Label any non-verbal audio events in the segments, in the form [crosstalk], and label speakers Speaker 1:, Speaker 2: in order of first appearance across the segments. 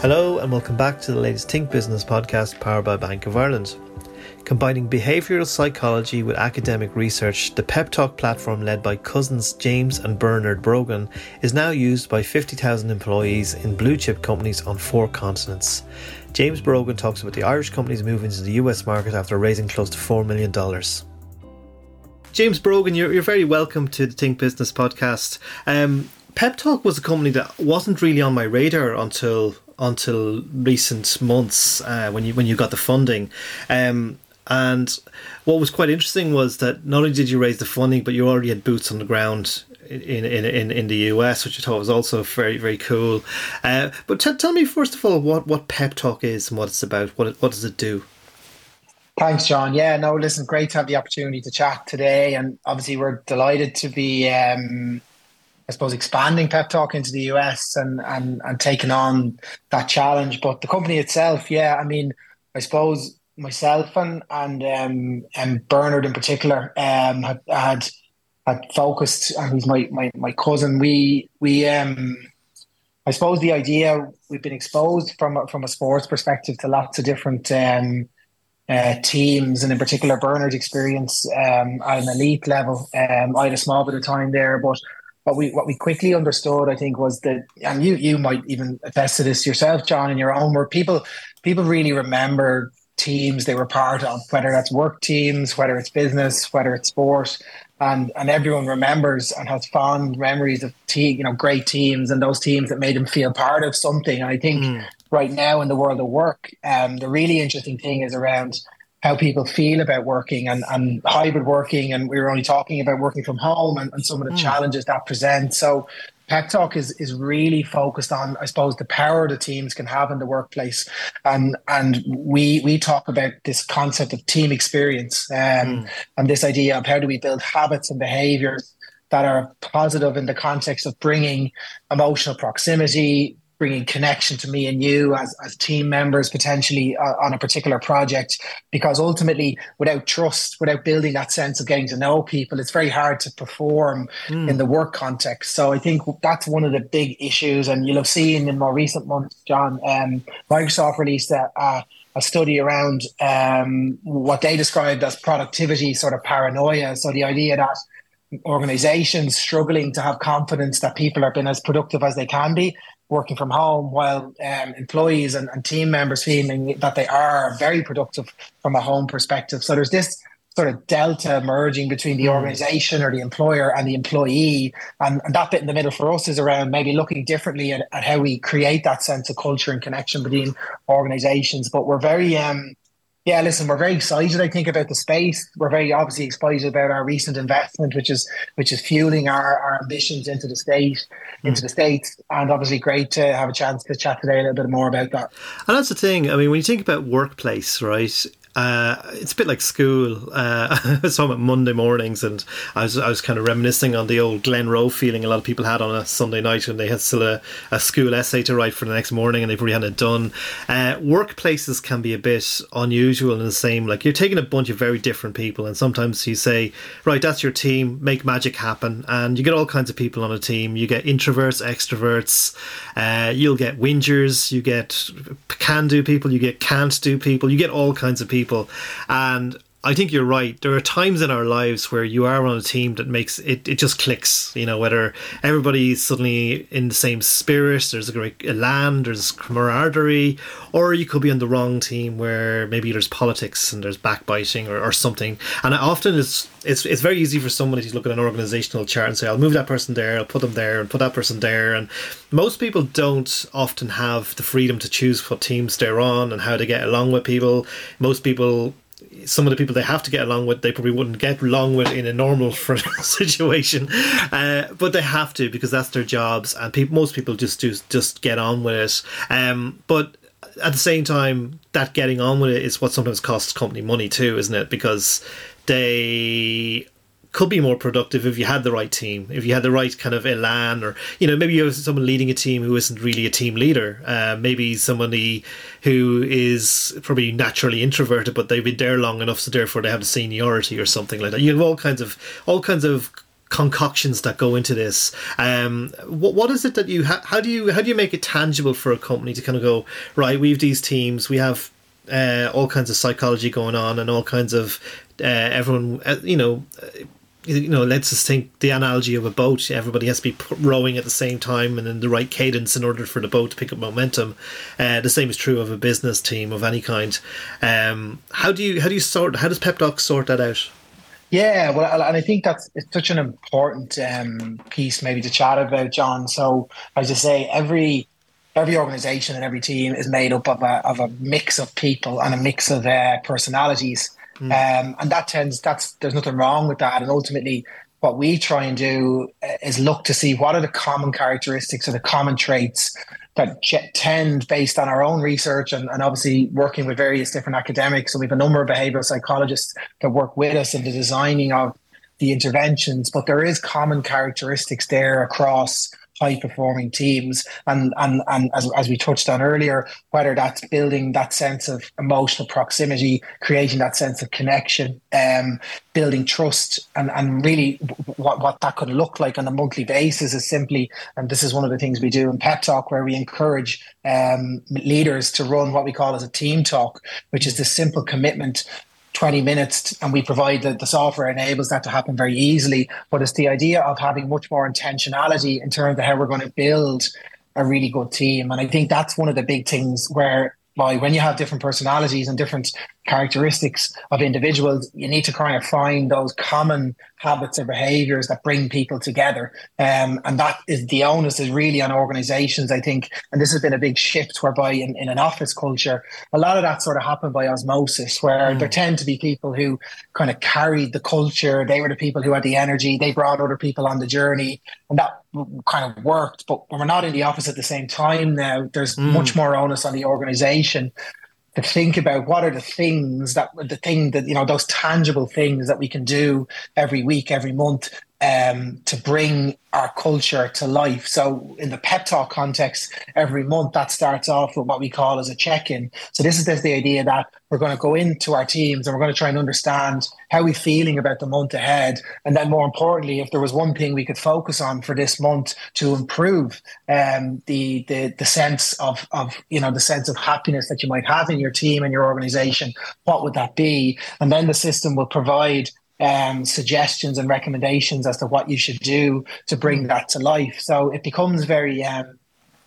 Speaker 1: Hello, and welcome back to the latest Think Business podcast powered by Bank of Ireland. Combining behavioural psychology with academic research, the Pep Talk platform led by cousins James and Bernard Brogan is now used by 50,000 employees in blue chip companies on four continents. James Brogan talks about the Irish company's move into the US market after raising close to $4 million. James Brogan, you're, you're very welcome to the Think Business podcast. Um, Pep Talk was a company that wasn't really on my radar until until recent months uh, when you when you got the funding. Um, and what was quite interesting was that not only did you raise the funding, but you already had boots on the ground in in, in, in the US, which I thought was also very very cool. Uh, but t- tell me first of all what, what Pep Talk is and what it's about. What it, what does it do?
Speaker 2: Thanks, John. Yeah, no, listen, great to have the opportunity to chat today, and obviously we're delighted to be. Um, I suppose expanding Pep Talk into the US and, and and taking on that challenge. But the company itself, yeah, I mean, I suppose myself and and um, and Bernard in particular um, had, had had focused, and he's my, my my cousin. We we um, I suppose the idea we've been exposed from from a sports perspective to lots of different um, uh, teams, and in particular Bernard's experience um, at an elite level. Um, I had a small bit of time there, but what we what we quickly understood, I think, was that, and you you might even attest to this yourself, John, in your own work. people people really remember teams they were part of, whether that's work teams, whether it's business, whether it's sport, and and everyone remembers and has fond memories of te- you know great teams and those teams that made them feel part of something. And I think mm. right now in the world of work, um, the really interesting thing is around how people feel about working and, and hybrid working. And we were only talking about working from home and, and some of the mm. challenges that present. So Pep Talk is is really focused on, I suppose, the power the teams can have in the workplace, and and we we talk about this concept of team experience, um, mm. and this idea of how do we build habits and behaviors that are positive in the context of bringing emotional proximity, bringing connection to me and you as, as team members potentially uh, on a particular project because ultimately without trust without building that sense of getting to know people it's very hard to perform mm. in the work context so i think that's one of the big issues and you'll have seen in more recent months john um, microsoft released a, a a study around um, what they described as productivity sort of paranoia. So the idea that organizations struggling to have confidence that people are being as productive as they can be working from home while um, employees and, and, team members feeling that they are very productive from a home perspective. So there's this sort of delta emerging between the hmm. organization or the employer and the employee. And, and that bit in the middle for us is around maybe looking differently at, at, how we create that sense of culture and connection between organizations. But we're very um, yeah, listen, we're very excited. I think about the space. We're very obviously excited about our recent investment, which is which is fueling our, our ambitions into the state, mm. into the states, and obviously great to have a chance to chat today a little bit more about that.
Speaker 1: And that's the thing. I mean, when you think about workplace, right? Uh, it's a bit like school. Uh, [laughs] I was home at Monday mornings, and I was I was kind of reminiscing on the old Glenroe feeling a lot of people had on a Sunday night when they had still a, a school essay to write for the next morning, and they probably hadn't done. Uh, workplaces can be a bit unusual in the same. Like you're taking a bunch of very different people, and sometimes you say, "Right, that's your team. Make magic happen," and you get all kinds of people on a team. You get introverts, extroverts. Uh, you'll get whingers. You get can do people. You get can't do people. You get all kinds of people people. And I think you're right. There are times in our lives where you are on a team that makes it, it just clicks, you know, whether everybody's suddenly in the same spirit, there's a great land, there's camaraderie, or you could be on the wrong team where maybe there's politics and there's backbiting or, or something. And often it's, it's it's very easy for somebody to look at an organizational chart and say, I'll move that person there, I'll put them there, and put that person there. And most people don't often have the freedom to choose what teams they're on and how to get along with people. Most people some of the people they have to get along with, they probably wouldn't get along with in a normal [laughs] situation, uh, but they have to because that's their jobs, and people, most people just do just get on with it. Um, but at the same time, that getting on with it is what sometimes costs company money too, isn't it? Because they could be more productive if you had the right team, if you had the right kind of elan, or you know maybe you have someone leading a team who isn't really a team leader. Uh, maybe somebody who is probably naturally introverted, but they've been there long enough, so therefore they have the seniority or something like that. You have all kinds of all kinds of concoctions that go into this. Um, what what is it that you ha- how do you how do you make it tangible for a company to kind of go right? We have these teams, we have uh, all kinds of psychology going on, and all kinds of uh, everyone, uh, you know. You know, let's just think the analogy of a boat. Everybody has to be rowing at the same time and in the right cadence in order for the boat to pick up momentum. Uh, the same is true of a business team of any kind. Um, how do you how do you sort how does Pep Talk sort that out?
Speaker 2: Yeah, well, and I think that's such an important um, piece maybe to chat about, John. So, as I say, every every organization and every team is made up of a, of a mix of people and a mix of uh, personalities, mm. um, and that tends that's there's nothing wrong with that. And ultimately, what we try and do uh, is look to see what are the common characteristics or the common traits that tend, based on our own research and, and obviously working with various different academics. So we have a number of behavioral psychologists that work with us in the designing of the interventions, but there is common characteristics there across high performing teams. And, and, and as, as we touched on earlier, whether that's building that sense of emotional proximity, creating that sense of connection, um, building trust, and, and really what, what that could look like on a monthly basis is simply, and this is one of the things we do in Pep Talk, where we encourage um, leaders to run what we call as a team talk, which is the simple commitment 20 minutes and we provide the, the software enables that to happen very easily. But it's the idea of having much more intentionality in terms of how we're going to build a really good team. And i think that's one of the big things where by when you have different personalities and different characteristics of individuals, you need to kind of find those common habits or behaviors that bring people together. Um, and that is the onus is really on organizations, I think. And this has been a big shift whereby in, in an office culture, a lot of that sort of happened by osmosis, where mm. there tend to be people who kind of carried the culture. They were the people who had the energy. They brought other people on the journey. And that kind of worked. But when we're not in the office at the same time now, there's mm. much more onus on the organization to think about what are the things that the thing that you know those tangible things that we can do every week every month um, to bring our culture to life. So in the pep talk context, every month that starts off with what we call as a check-in. So this is just the idea that we're going to go into our teams and we're going to try and understand how we're feeling about the month ahead. And then more importantly, if there was one thing we could focus on for this month to improve um, the, the the sense of of you know the sense of happiness that you might have in your team and your organization, what would that be? And then the system will provide um, suggestions and recommendations as to what you should do to bring that to life. So it becomes very um,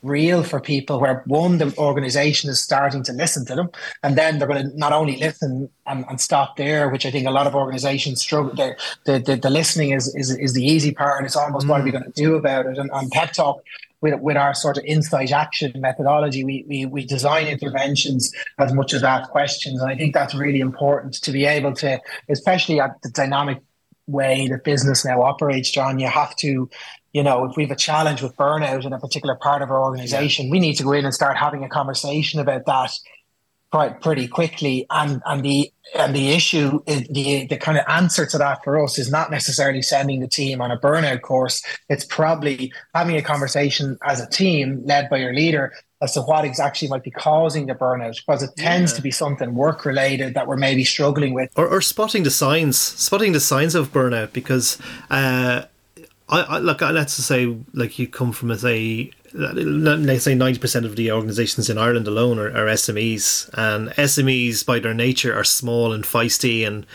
Speaker 2: real for people where one, the organization is starting to listen to them, and then they're going to not only listen and, and stop there, which I think a lot of organizations struggle. The, the, the, the listening is, is, is the easy part, and it's almost mm. what are we mm. going to do about it? And on PepTalk, with, with our sort of insight action methodology, we, we, we design interventions as much as ask questions. And I think that's really important to be able to, especially at the dynamic way that business now operates, John, you have to, you know, if we have a challenge with burnout in a particular part of our organization, yeah. we need to go in and start having a conversation about that quite pretty quickly. And and the and the issue is the the kind of answer to that for us is not necessarily sending the team on a burnout course. It's probably having a conversation as a team led by your leader as to what exactly might be causing the burnout because it tends yeah. to be something work related that we're maybe struggling with
Speaker 1: or, or spotting the signs spotting the signs of burnout because uh I, I look let's say like you come from as a let's say 90% of the organizations in Ireland alone are, are, SMEs and SMEs by their nature are small and feisty and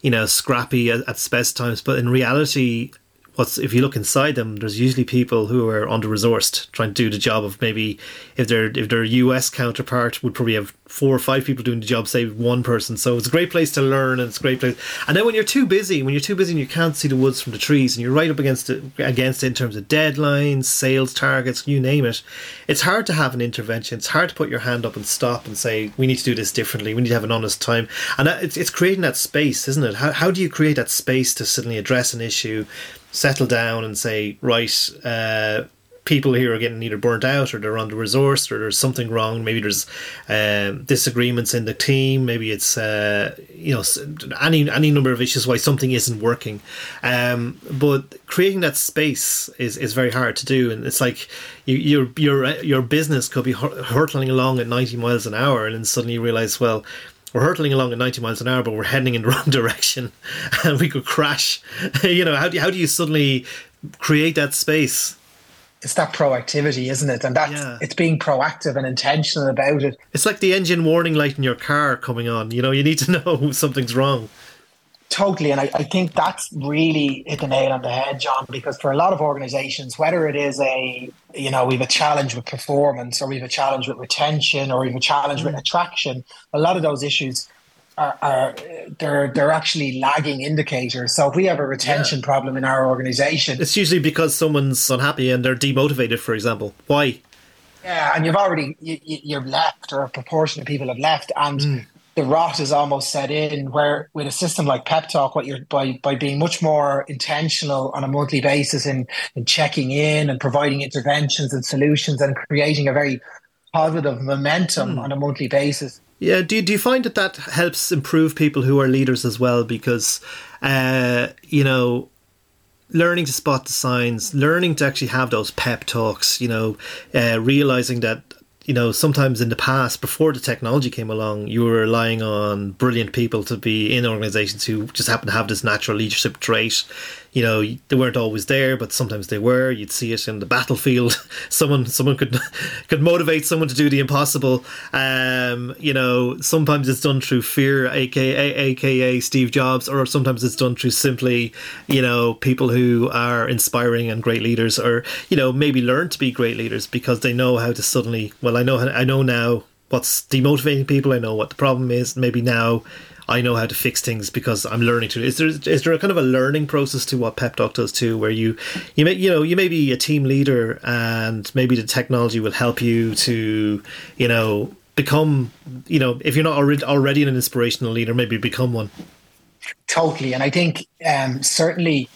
Speaker 1: you know scrappy at, at best times. But in reality what's if you look inside them, there's usually people who are under resourced trying to do the job of maybe if their if their US counterpart would probably have four or five people doing the job, say one person. So it's a great place to learn and it's a great place. And then when you're too busy, when you're too busy and you can't see the woods from the trees and you're right up against it against it in terms of deadlines, sales targets, you name it, it's hard to have an intervention. It's hard to put your hand up and stop and say, we need to do this differently. We need to have an honest time. And it's, it's creating that space, isn't it? How, how do you create that space to suddenly address an issue? settle down and say, right, uh, people here are getting either burnt out or they're under resourced or there's something wrong. Maybe there's um, disagreements in the team. Maybe it's uh, you know any any number of issues why something isn't working. Um, but creating that space is, is very hard to do, and it's like you, your your your business could be hurtling along at ninety miles an hour, and then suddenly you realize, well, we're hurtling along at 90 miles an hour, but we're heading in the [laughs] wrong direction and we could crash. [laughs] you know, how do, you, how do you suddenly create that space?
Speaker 2: It's that proactivity, isn't it? And that yeah. it's being proactive and intentional about it.
Speaker 1: It's like the engine warning light in your car coming on. You know, you need to [laughs] know something's wrong.
Speaker 2: Totally. And I, I think that's really hit the nail on the head, John, because for a lot of organizations, whether it is a, you know, we have a challenge with performance or we have a challenge with retention or we have a challenge mm. with attraction, a lot of those issues are, are, they're they're actually lagging indicators. So if we have a retention yeah. problem in our organization,
Speaker 1: it's usually because someone's unhappy and they're demotivated, for example. Why?
Speaker 2: Yeah, and you've already you, you've left, or a proportion of people have left, and mm the rot is almost set in where with a system like pep talk what you're by by being much more intentional on a monthly basis in in checking in and providing interventions and solutions and creating a very positive momentum mm. on a monthly basis
Speaker 1: yeah do you, do you find that that helps improve people who are leaders as well? Because uh, you know learning to spot the signs learning to actually have those pep talks you know uh, realizing that you know, sometimes in the past, before the technology came along, you were relying on brilliant people to be in organizations who just happen to have this natural leadership trait you know they weren't always there, but sometimes they were. You'd see it in the battlefield. [laughs] someone someone could [laughs] could motivate someone to do the impossible. Um, you know, sometimes it's done through fear, aka aka Steve Jobs, or sometimes it's done through simply you know people who are inspiring and great leaders, or you know maybe learn to be great leaders because they know how to suddenly. Well, I know I know now what's demotivating people. I know what the problem is. Maybe now I know how to fix things because I'm learning to. Is there is there a kind of a learning process to what Pep Talk does too, where you you may you know you may be a team leader and maybe the technology will help you to you know become you know if you're not already already an inspirational leader, maybe become one.
Speaker 2: Totally, and I think um, certainly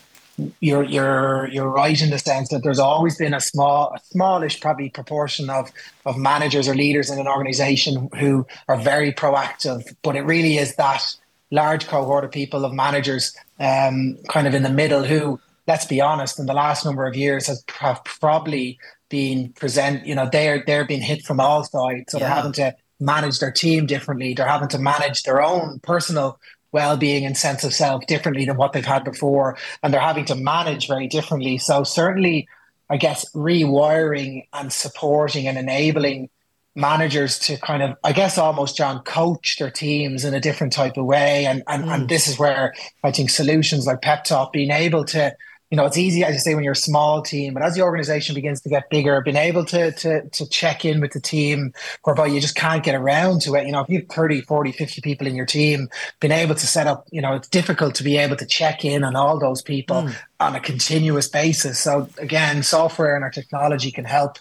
Speaker 2: you're you're you're right in the sense that there's always been a small, a smallish probably proportion of of managers or leaders in an organization who are very proactive, but it really is that large cohort of people of managers, um, kind of in the middle, who, let's be honest, in the last number of years has have probably been present. You know, they're they're being hit from all sides, so yeah. they're having to manage their team differently. They're having to manage their own personal well-being and sense of self differently than what they've had before and they're having to manage very differently so certainly i guess rewiring and supporting and enabling managers to kind of i guess almost john coach their teams in a different type of way and and, mm. and this is where i think solutions like pep talk being able to you know, it's easy, as you say, when you're a small team, but as the organization begins to get bigger, being able to, to, to check in with the team, whereby you just can't get around to it. You know, if you have 30, 40, 50 people in your team, being able to set up, you know, it's difficult to be able to check in on all those people mm. on a continuous basis. So again, software and our technology can help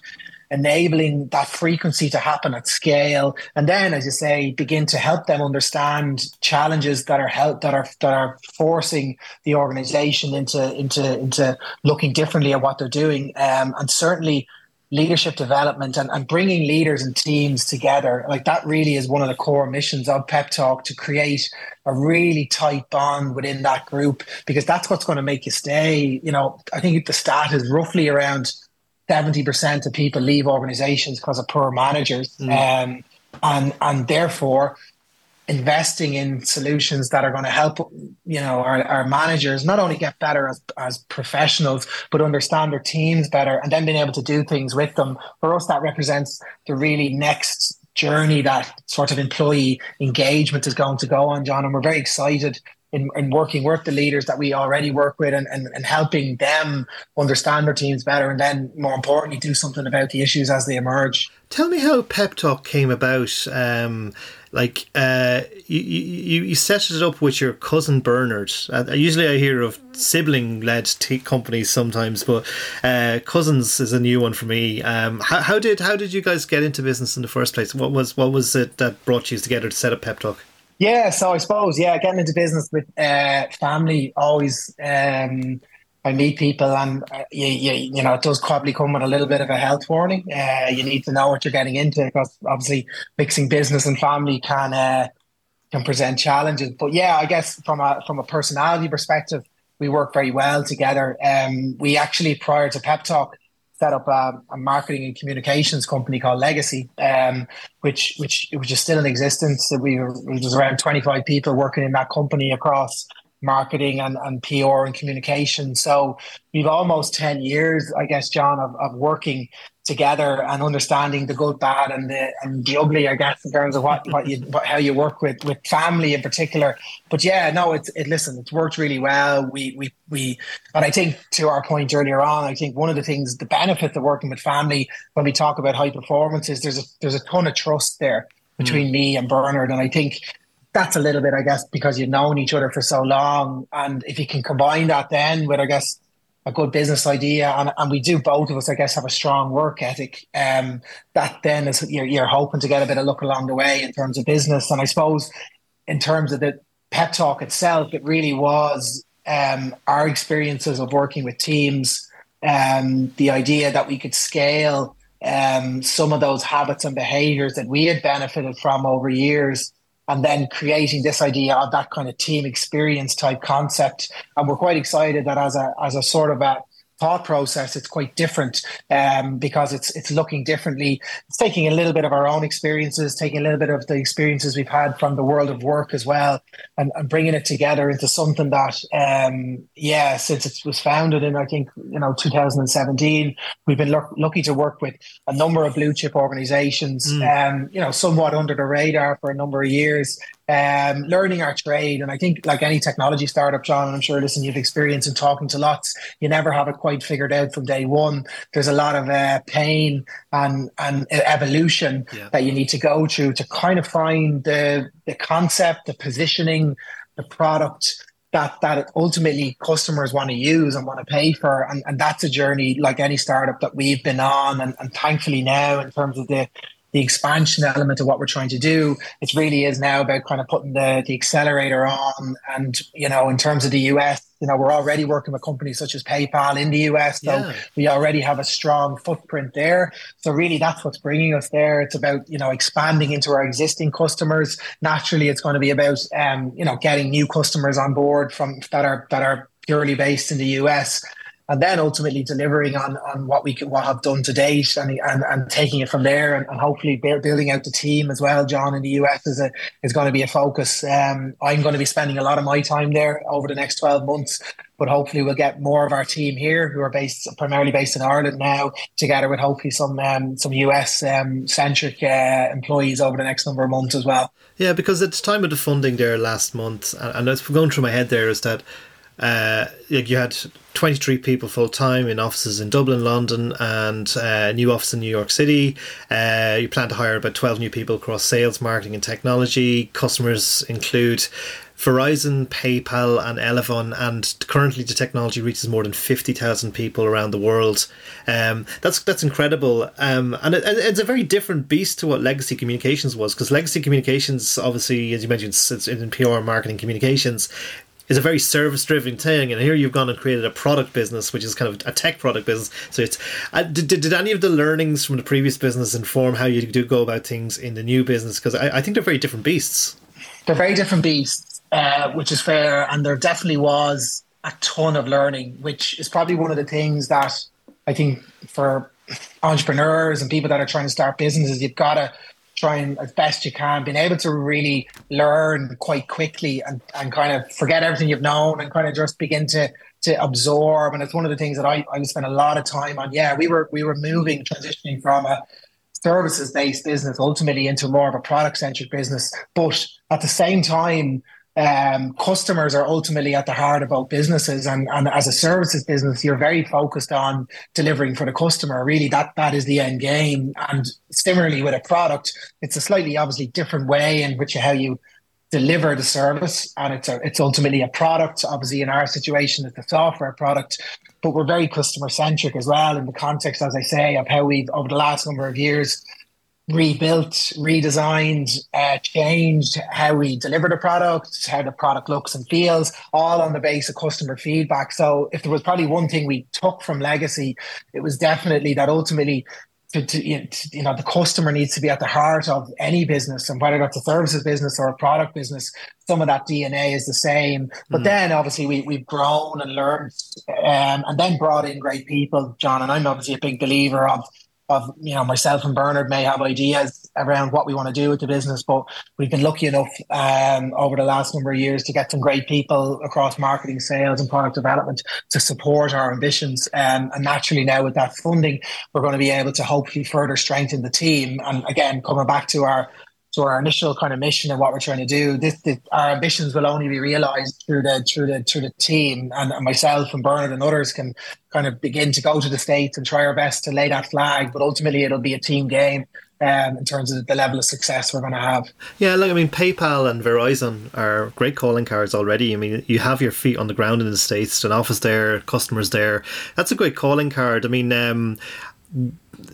Speaker 2: enabling that frequency to happen at scale. And then as you say begin to help them understand challenges that are help that are that are forcing the organization into into into looking differently at what they're doing. Um, and certainly leadership development and, and bringing leaders and teams together like that really is one of the core missions of pep talk to create a really tight bond within that group because that's what's going to make you stay. You know i think the stat is roughly around 70% of people leave organizations because of poor managers. Mm. Um, and, and therefore, investing in solutions that are going to help you know our, our managers not only get better as, as professionals but understand their teams better and then being able to do things with them for us that represents the really next journey that sort of employee engagement is going to go on john and we're very excited in, in working with the leaders that we already work with and, and, and helping them understand their teams better and then more importantly do something about the issues as they emerge
Speaker 1: tell me how pep talk came about um, like uh, you, you, you set it up with your cousin Bernard. Uh, usually, I hear of sibling-led t- companies sometimes, but uh, cousins is a new one for me. Um, how, how, did how did you guys get into business in the first place? What was what was it that brought you together to set up Pep Talk?
Speaker 2: Yeah, so I suppose yeah, getting into business with uh, family always. Um, I meet people, and uh, you, you, you know it does probably come with a little bit of a health warning. Uh, you need to know what you're getting into because obviously mixing business and family can uh, can present challenges. But yeah, I guess from a from a personality perspective, we work very well together. Um, we actually prior to Pep Talk set up a, a, marketing and communications company called Legacy, um, which which which is still in existence. We were, was around 25 people working in that company across marketing and, and PR and communication. So we've almost 10 years, I guess, John, of, of working together and understanding the good, bad, and the and the ugly. I guess in terms of what what you what, how you work with with family in particular. But yeah, no, it's it. Listen, it's worked really well. We we we, and I think to our point earlier on, I think one of the things, the benefits of working with family when we talk about high performance is there's a there's a ton of trust there between mm. me and Bernard, and I think that's a little bit, I guess, because you've known each other for so long. And if you can combine that then with, I guess, a good business idea, and, and we do both of us, I guess, have a strong work ethic. Um, that then is you're, you're hoping to get a bit of luck along the way in terms of business. And I suppose in terms of the pep talk itself, it really was um, our experiences of working with teams, um, the idea that we could scale um, some of those habits and behaviors that we had benefited from over years and then creating this idea of that kind of team experience type concept. And we're quite excited that as a as a sort of a thought process it's quite different um, because it's it's looking differently it's taking a little bit of our own experiences taking a little bit of the experiences we've had from the world of work as well and, and bringing it together into something that um, yeah since it was founded in i think you know 2017 we've been lucky to work with a number of blue chip organizations mm. um, you know somewhat under the radar for a number of years um, learning our trade. And I think, like any technology startup, John, and I'm sure, listen, you've experience in talking to lots, you never have it quite figured out from day one. There's a lot of uh, pain and, and evolution yeah. that you need to go through to kind of find the, the concept, the positioning, the product that that ultimately customers want to use and want to pay for and, and that's a journey like any startup that we've been on and, and thankfully now in terms of the the expansion element of what we're trying to do. It really is now about kind of putting the, the accelerator on. And, you know, in terms of the US, you know, we're already working with companies such as PayPal in the US. So yeah. we already have a strong footprint there. So really that's what's bringing us there. It's about, you know, expanding into our existing customers. Naturally, it's going to be about, um, you know, getting new customers on board from that are, that are purely based in the US and then ultimately delivering on on what we could, what have done to date and and, and taking it from there and, and hopefully building out the team as well. John in the US is a is going to be a focus. Um, I'm going to be spending a lot of my time there over the next twelve months. But hopefully we'll get more of our team here, who are based primarily based in Ireland now, together with hopefully some um, some US um, centric uh, employees over the next number of months as well.
Speaker 1: Yeah, because at the time of the funding there last month, and, and what's going through my head there is that uh, you had 23 people full time in offices in Dublin, London, and uh, a new office in New York City. Uh, you plan to hire about 12 new people across sales, marketing, and technology. Customers include Verizon, PayPal, and Elavon, and currently the technology reaches more than fifty thousand people around the world. Um, that's that's incredible, um, and it, it's a very different beast to what Legacy Communications was, because Legacy Communications, obviously, as you mentioned, it's in PR, marketing, communications is a very service driven thing, and here you've gone and created a product business, which is kind of a tech product business. So it's uh, did, did any of the learnings from the previous business inform how you do go about things in the new business? Because I, I think they're very different beasts.
Speaker 2: They're very different beasts, uh, which is fair, and there definitely was a ton of learning, which is probably one of the things that I think for entrepreneurs and people that are trying to start businesses, you've got to trying as best you can, being able to really learn quite quickly and, and kind of forget everything you've known and kind of just begin to to absorb. And it's one of the things that I, I spent a lot of time on. Yeah, we were we were moving, transitioning from a services based business ultimately into more of a product centric business. But at the same time, um, customers are ultimately at the heart of both businesses and, and as a services business you're very focused on delivering for the customer. Really that that is the end game. And similarly with a product it's a slightly obviously different way in which how you deliver the service. And it's a, it's ultimately a product. Obviously in our situation it's a software product but we're very customer centric as well in the context as i say of how we've over the last number of years rebuilt, redesigned, uh, changed how we deliver the product, how the product looks and feels, all on the base of customer feedback. So if there was probably one thing we took from legacy, it was definitely that ultimately to, to, you know the customer needs to be at the heart of any business and whether that's a services business or a product business some of that dna is the same but mm. then obviously we, we've grown and learned um, and then brought in great people john and i'm obviously a big believer of of you know myself and Bernard may have ideas around what we want to do with the business, but we've been lucky enough um, over the last number of years to get some great people across marketing, sales, and product development to support our ambitions. Um, and naturally, now with that funding, we're going to be able to hopefully further strengthen the team. And again, coming back to our to our initial kind of mission and what we're trying to do. This, this, our ambitions will only be realised through the through the through the team, and, and, myself and Bernard and others can kind of begin to go to the states and try our best to lay that flag. But ultimately, it'll be a team game. Um, in terms of the level of success we're going to have.
Speaker 1: Yeah, look, I mean, PayPal and Verizon are great calling cards already. I mean, you have your feet on the ground in the States, an office there, customers there. That's a great calling card. I mean, um,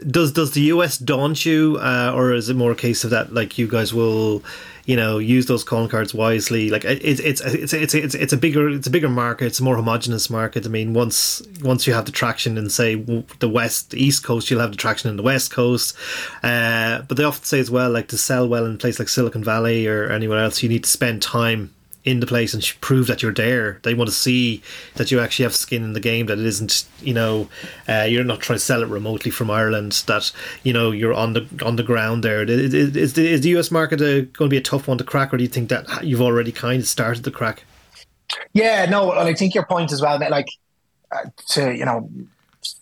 Speaker 1: does does the US daunt you, uh, or is it more a case of that like you guys will, you know, use those calling cards wisely? Like it's it's it's it's it's it's a bigger it's a bigger market. It's a more homogenous market. I mean, once once you have the traction in say the west the east coast, you'll have the traction in the west coast. Uh, but they often say as well, like to sell well in a place like Silicon Valley or anywhere else, you need to spend time in the place and prove that you're there. They want to see that you actually have skin in the game. That it isn't, you know, uh, you're not trying to sell it remotely from Ireland. That you know you're on the on the ground there. Is, is, the, is the US market a, going to be a tough one to crack, or do you think that you've already kind of started to crack?
Speaker 2: Yeah, no, I think your point as well. That like uh, to you know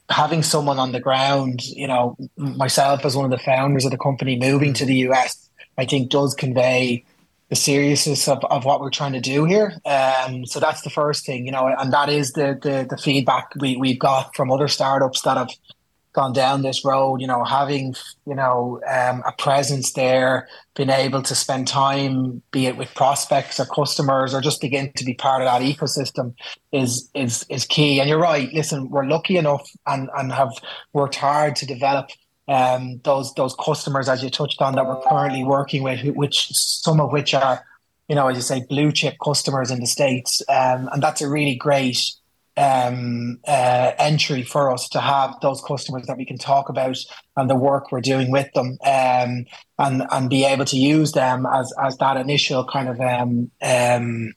Speaker 2: having someone on the ground, you know, myself as one of the founders of the company moving to the US, I think does convey the seriousness of, of what we're trying to do here. Um, so that's the first thing, you know, and that is the the, the feedback we, we've got from other startups that have gone down this road, you know, having, you know, um, a presence there, being able to spend time, be it with prospects or customers or just begin to be part of that ecosystem is is is key. And you're right, listen, we're lucky enough and, and have worked hard to develop um, those those customers as you touched on that we're currently working with, which some of which are, you know, as you say, blue chip customers in the states, um, and that's a really great um, uh, entry for us to have those customers that we can talk about and the work we're doing with them, um, and and be able to use them as as that initial kind of um, um,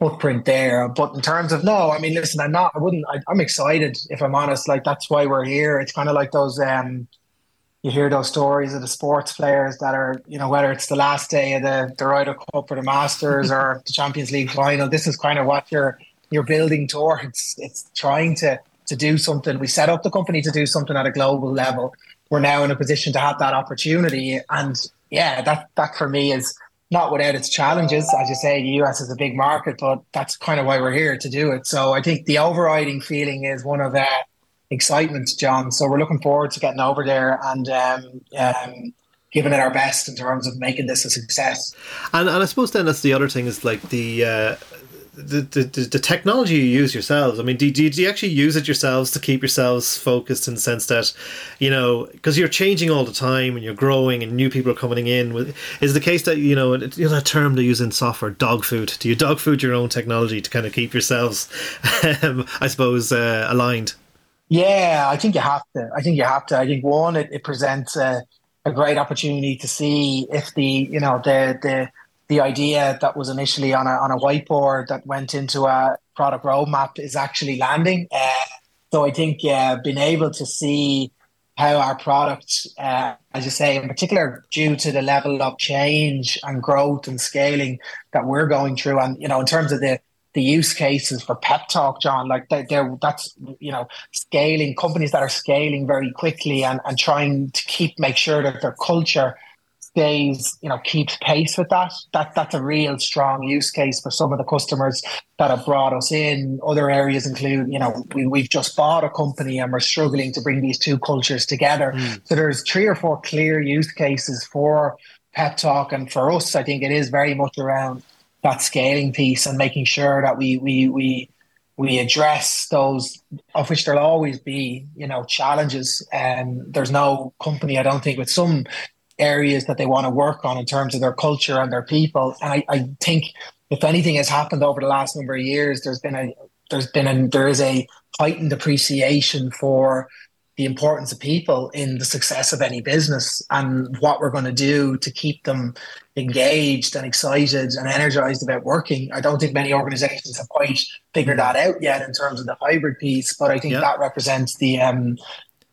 Speaker 2: footprint there. But in terms of no, I mean, listen, I'm not. I wouldn't. I, am excited if I'm honest. Like that's why we're here. It's kind of like those. um You hear those stories of the sports players that are, you know, whether it's the last day of the the Ryder Cup or the Masters or [laughs] the Champions League final. This is kind of what you're you're building towards. It's trying to to do something. We set up the company to do something at a global level. We're now in a position to have that opportunity, and yeah, that that for me is not without its challenges. As you say, the US is a big market, but that's kind of why we're here to do it. So I think the overriding feeling is one of uh, excitement, John. So we're looking forward to getting over there and um, um, giving it our best in terms of making this a success.
Speaker 1: And, and I suppose then that's the other thing is like the uh, the, the, the technology you use yourselves. I mean, do, do, do you actually use it yourselves to keep yourselves focused in the sense that, you know, because you're changing all the time and you're growing and new people are coming in? Is the case that, you know, you know that term they use in software, dog food? Do you dog food your own technology to kind of keep yourselves, [laughs] um, I suppose, uh, aligned?
Speaker 2: Yeah, I think you have to. I think you have to. I think one, it, it presents a, a great opportunity to see if the, you know, the, the, the idea that was initially on a on a whiteboard that went into a product roadmap is actually landing. Uh, so I think being able to see how our product, uh, as you say, in particular due to the level of change and growth and scaling that we're going through, and you know, in terms of the the use cases for pep talk john like they, they're that's you know scaling companies that are scaling very quickly and, and trying to keep make sure that their culture stays, you know, keeps pace with that. That that's a real strong use case for some of the customers that have brought us in. Other areas include, you know, we, we've just bought a company and we're struggling to bring these two cultures together. Mm. So there's three or four clear use cases for pep talk, and for us, I think it is very much around that scaling piece and making sure that we we we we address those of which there'll always be you know challenges and there's no company i don't think with some areas that they want to work on in terms of their culture and their people. And I, I think if anything has happened over the last number of years, there's been a there's been a there is a heightened appreciation for the importance of people in the success of any business and what we're going to do to keep them engaged and excited and energized about working. I don't think many organizations have quite figured that out yet in terms of the hybrid piece, but I think yeah. that represents the um,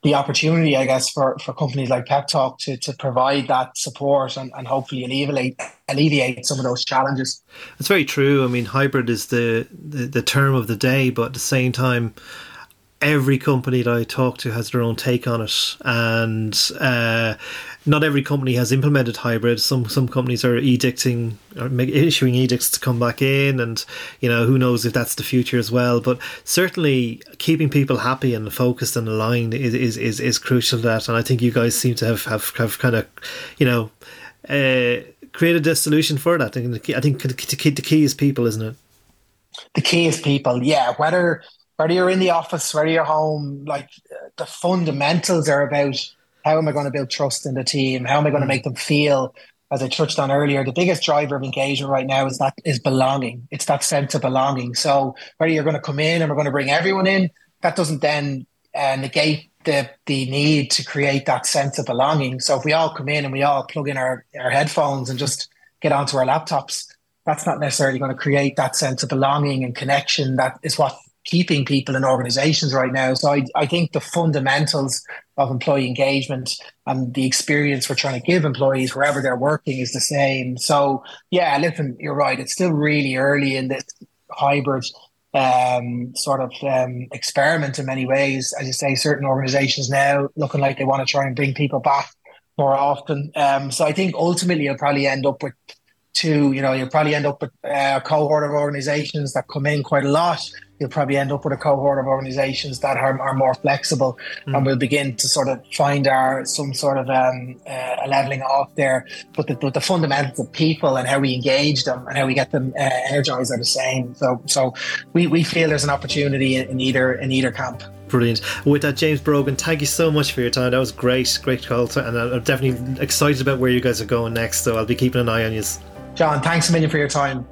Speaker 2: the opportunity, I guess, for, for companies like Pep Talk to, to provide that support and, and hopefully alleviate alleviate some of those challenges.
Speaker 1: It's very true. I mean, hybrid is the, the, the term of the day, but at the same time, every company that I talk to has their own take on it, and uh, not every company has implemented hybrid. Some some companies are edicting or issuing edicts to come back in, and you know who knows if that's the future as well. But certainly, keeping people happy and focused and aligned is is is, is crucial. To that, and I think you guys seem to have have, have kind of, you know. Uh, created a solution for that. I think the key, I think the key, the key is people, isn't it?
Speaker 2: The key is people. Yeah, whether whether you're in the office, whether you're home, like the fundamentals are about how am I going to build trust in the team? How am I going to mm. make them feel? As I touched on earlier, the biggest driver of engagement right now is that is belonging. It's that sense of belonging. So whether you're going to come in and we're going to bring everyone in, that doesn't then uh, negate the the need to create that sense of belonging. So if we all come in and we all plug in our, our headphones and just get onto our laptops, that's not necessarily going to create that sense of belonging and connection. That is what keeping people in organizations right now. So I, I think the fundamentals of employee engagement and the experience we're trying to give employees wherever they're working is the same. So yeah, listen, you're right. It's still really early in this hybrid um, sort of um, experiment in many ways. As you say, certain organizations now looking like they want to try and bring people back more often. Um, so I think ultimately you'll probably end up with two, you know, you'll probably end up with a cohort of organizations that come in quite a lot you'll probably end up with a cohort of organizations that are, are more flexible mm. and we'll begin to sort of find our some sort of um, uh, leveling off there but the, but the fundamentals of people and how we engage them and how we get them uh, energized are the same so so we, we feel there's an opportunity in either in either camp
Speaker 1: Brilliant. With that, James Brogan, thank you so much for your time. That was great, great call, and I'm definitely excited about where you guys are going next. So I'll be keeping an eye on you.
Speaker 2: John, thanks a million for your time.